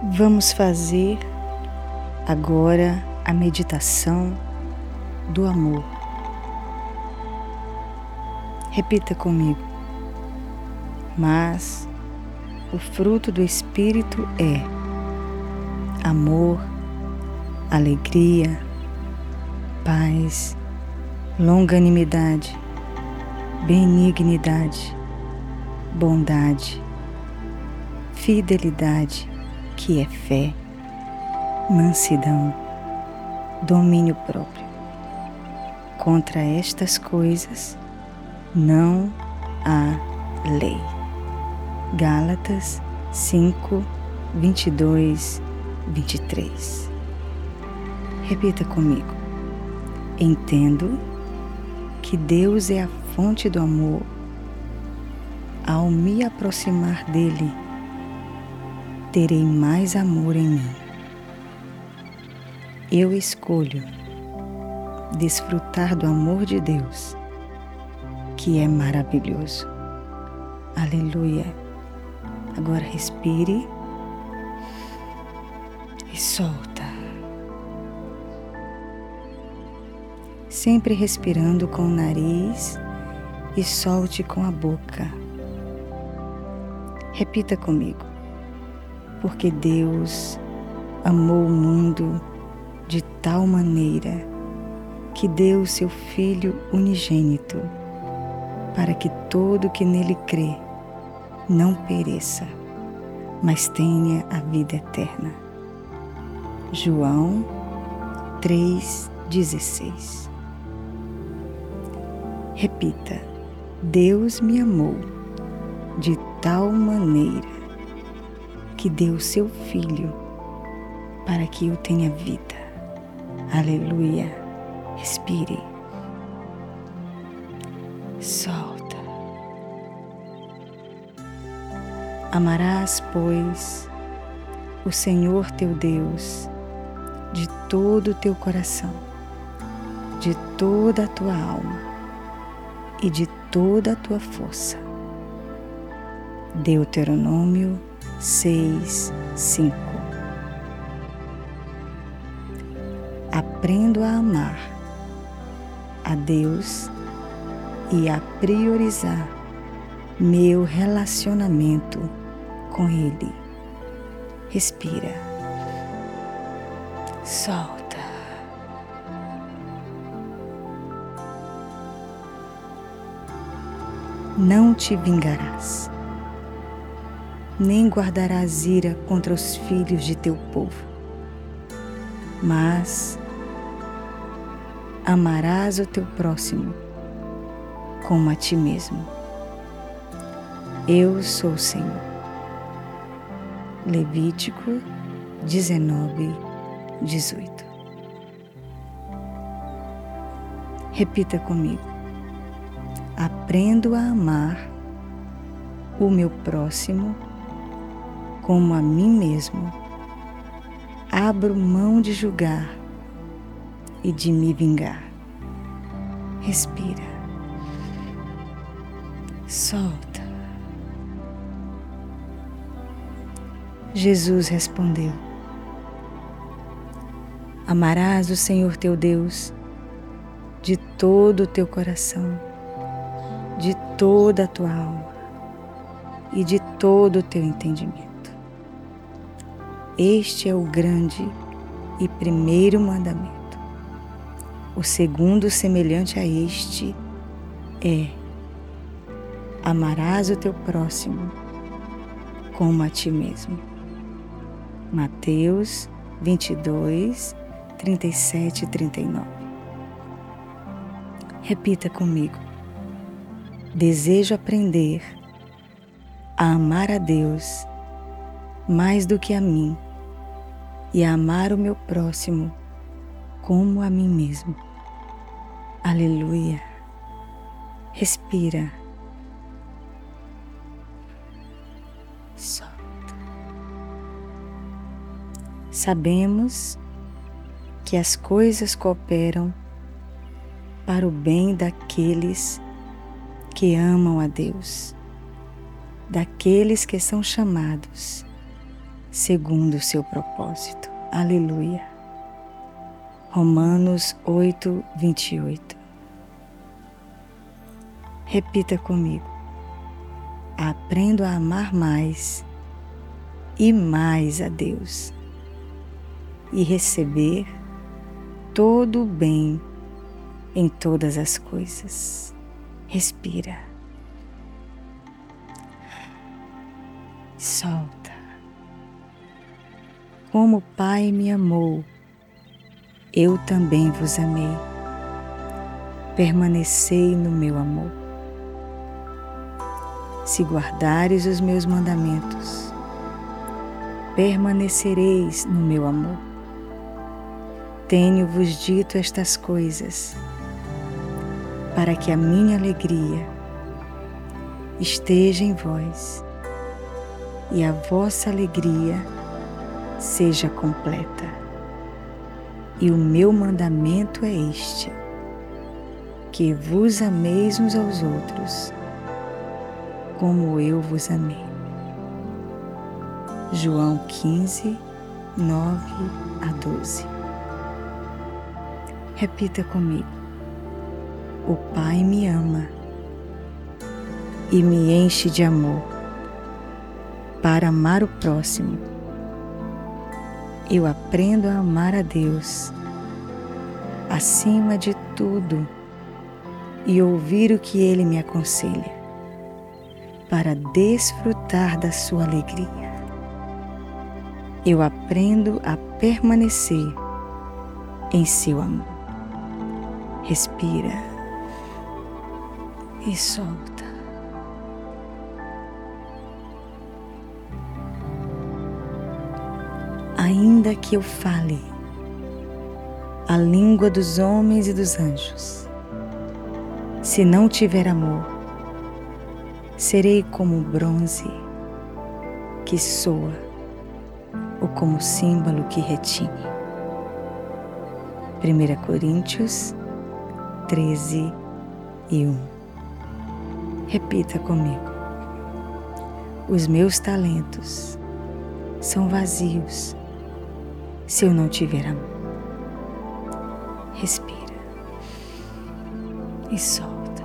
Vamos fazer agora a meditação do amor. Repita comigo. Mas o fruto do Espírito é amor, alegria, paz, longanimidade, benignidade, bondade, fidelidade que é fé, mansidão, domínio próprio. Contra estas coisas não há lei. Gálatas 5, 22, 23. Repita comigo. Entendo que Deus é a fonte do amor. Ao me aproximar dele, terei mais amor em mim. Eu escolho desfrutar do amor de Deus, que é maravilhoso. Aleluia. Agora respire e solta. Sempre respirando com o nariz e solte com a boca. Repita comigo porque Deus amou o mundo de tal maneira que deu o seu Filho unigênito, para que todo que nele crê não pereça, mas tenha a vida eterna. João 3,16 Repita: Deus me amou de tal maneira que deu seu Filho para que eu tenha vida. Aleluia. Respire. Solta. Amarás, pois, o Senhor teu Deus de todo o teu coração, de toda a tua alma e de toda a tua força. Deuteronômio seis, cinco. Aprendo a amar a Deus e a priorizar meu relacionamento com Ele. Respira. Solta. Não te vingarás nem guardarás ira contra os filhos de teu povo, mas amarás o teu próximo como a ti mesmo. Eu sou o Senhor. Levítico 19, 18. Repita comigo. Aprendo a amar o meu próximo como a mim mesmo. Abro mão de julgar e de me vingar. Respira. Solta. Jesus respondeu: Amarás o Senhor teu Deus de todo o teu coração, de toda a tua alma e de todo o teu entendimento. Este é o grande e primeiro mandamento. O segundo, semelhante a este, é: amarás o teu próximo como a ti mesmo. Mateus 22, 37 e 39. Repita comigo. Desejo aprender a amar a Deus mais do que a mim e a amar o meu próximo como a mim mesmo. Aleluia. Respira. Solta. Sabemos que as coisas cooperam para o bem daqueles que amam a Deus, daqueles que são chamados segundo o seu propósito. Aleluia. Romanos 8, 28. Repita comigo. Aprendo a amar mais e mais a Deus e receber todo o bem em todas as coisas. Respira. Solta. Como o Pai me amou, eu também vos amei. Permanecei no meu amor. Se guardares os meus mandamentos, permanecereis no meu amor. Tenho-vos dito estas coisas, para que a minha alegria esteja em vós e a vossa alegria seja completa. E o meu mandamento é este: que vos ameis uns aos outros, como eu vos amei. João 15, 9 a 12. Repita comigo. O Pai me ama e me enche de amor para amar o próximo eu aprendo a amar a Deus acima de tudo e ouvir o que Ele me aconselha para desfrutar da sua alegria. Eu aprendo a permanecer em seu amor. Respira e solta. Ainda que eu fale a língua dos homens e dos anjos, se não tiver amor, serei como bronze que soa ou como símbolo que retine. 1 Coríntios 13 e 1. Repita comigo. Os meus talentos são vazios se eu não tiver amor. Respira e solta.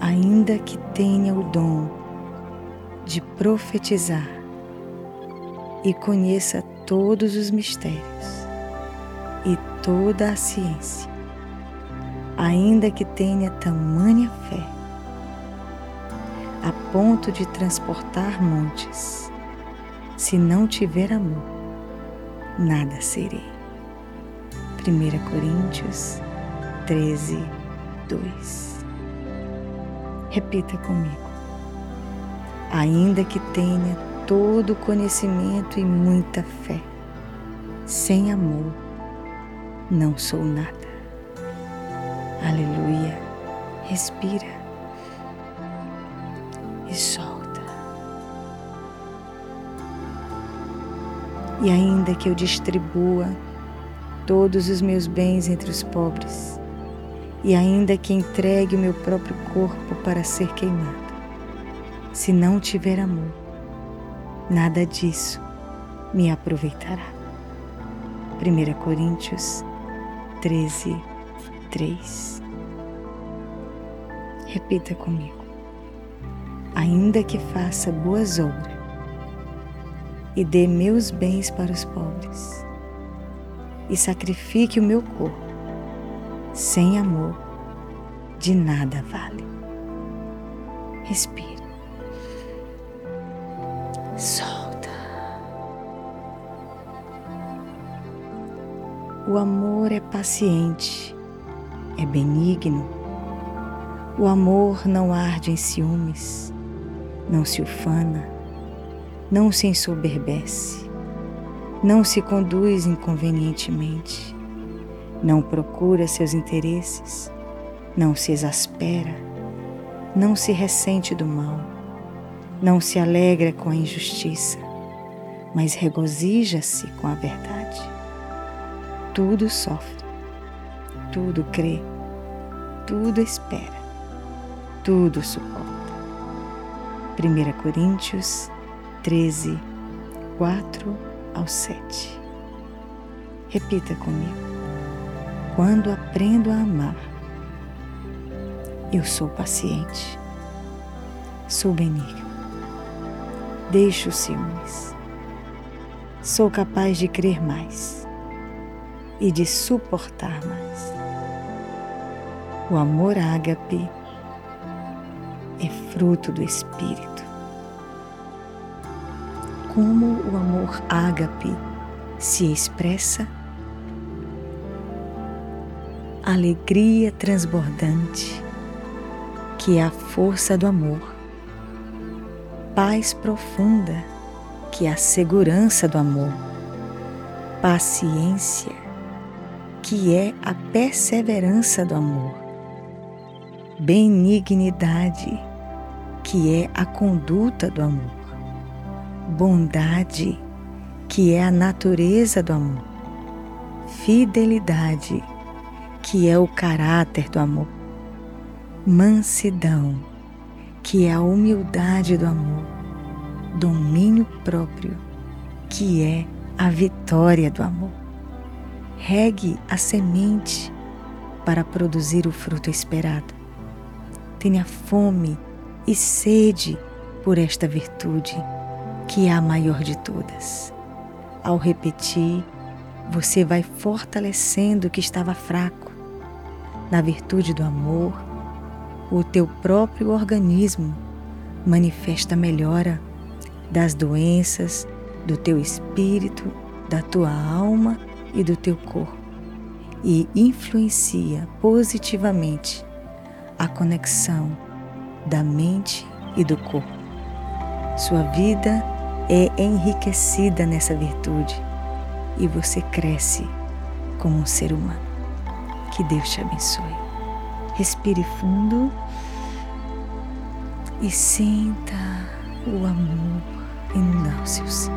Ainda que tenha o dom de profetizar e conheça todos os mistérios e toda a ciência, ainda que tenha tamanha fé, a ponto de transportar montes, se não tiver amor, nada serei. 1 Coríntios 13, 2. Repita comigo. Ainda que tenha todo conhecimento e muita fé, sem amor, não sou nada. Aleluia. Respira e solta. E ainda que eu distribua todos os meus bens entre os pobres, e ainda que entregue o meu próprio corpo para ser queimado, se não tiver amor, nada disso me aproveitará. 1 Coríntios 13, 3. Repita comigo. Ainda que faça boas obras, e dê meus bens para os pobres, e sacrifique o meu corpo, sem amor, de nada vale. Respire. Solta. O amor é paciente, é benigno. O amor não arde em ciúmes, não se ufana não se ensoberbece, não se conduz inconvenientemente, não procura seus interesses, não se exaspera, não se ressente do mal, não se alegra com a injustiça, mas regozija-se com a verdade. Tudo sofre, tudo crê, tudo espera, tudo suporta. 1 Coríntios 13, 4 ao 7. Repita comigo. Quando aprendo a amar, eu sou paciente, sou benigno, deixo ciúmes, sou capaz de crer mais e de suportar mais. O amor ágape é fruto do Espírito. Como o amor ágape se expressa? Alegria transbordante, que é a força do amor. Paz profunda, que é a segurança do amor. Paciência, que é a perseverança do amor benignidade, que é a conduta do amor, bondade, que é a natureza do amor, fidelidade, que é o caráter do amor, mansidão, que é a humildade do amor, domínio próprio, que é a vitória do amor. Regue a semente para produzir o fruto esperado. Tenha fome e sede por esta virtude, que é a maior de todas. Ao repetir, você vai fortalecendo o que estava fraco. Na virtude do amor, o teu próprio organismo manifesta a melhora das doenças do teu espírito, da tua alma e do teu corpo e influencia positivamente a conexão da mente e do corpo. Sua vida é enriquecida nessa virtude e você cresce como um ser humano. Que Deus te abençoe. Respire fundo e sinta o amor inundar o seu ser.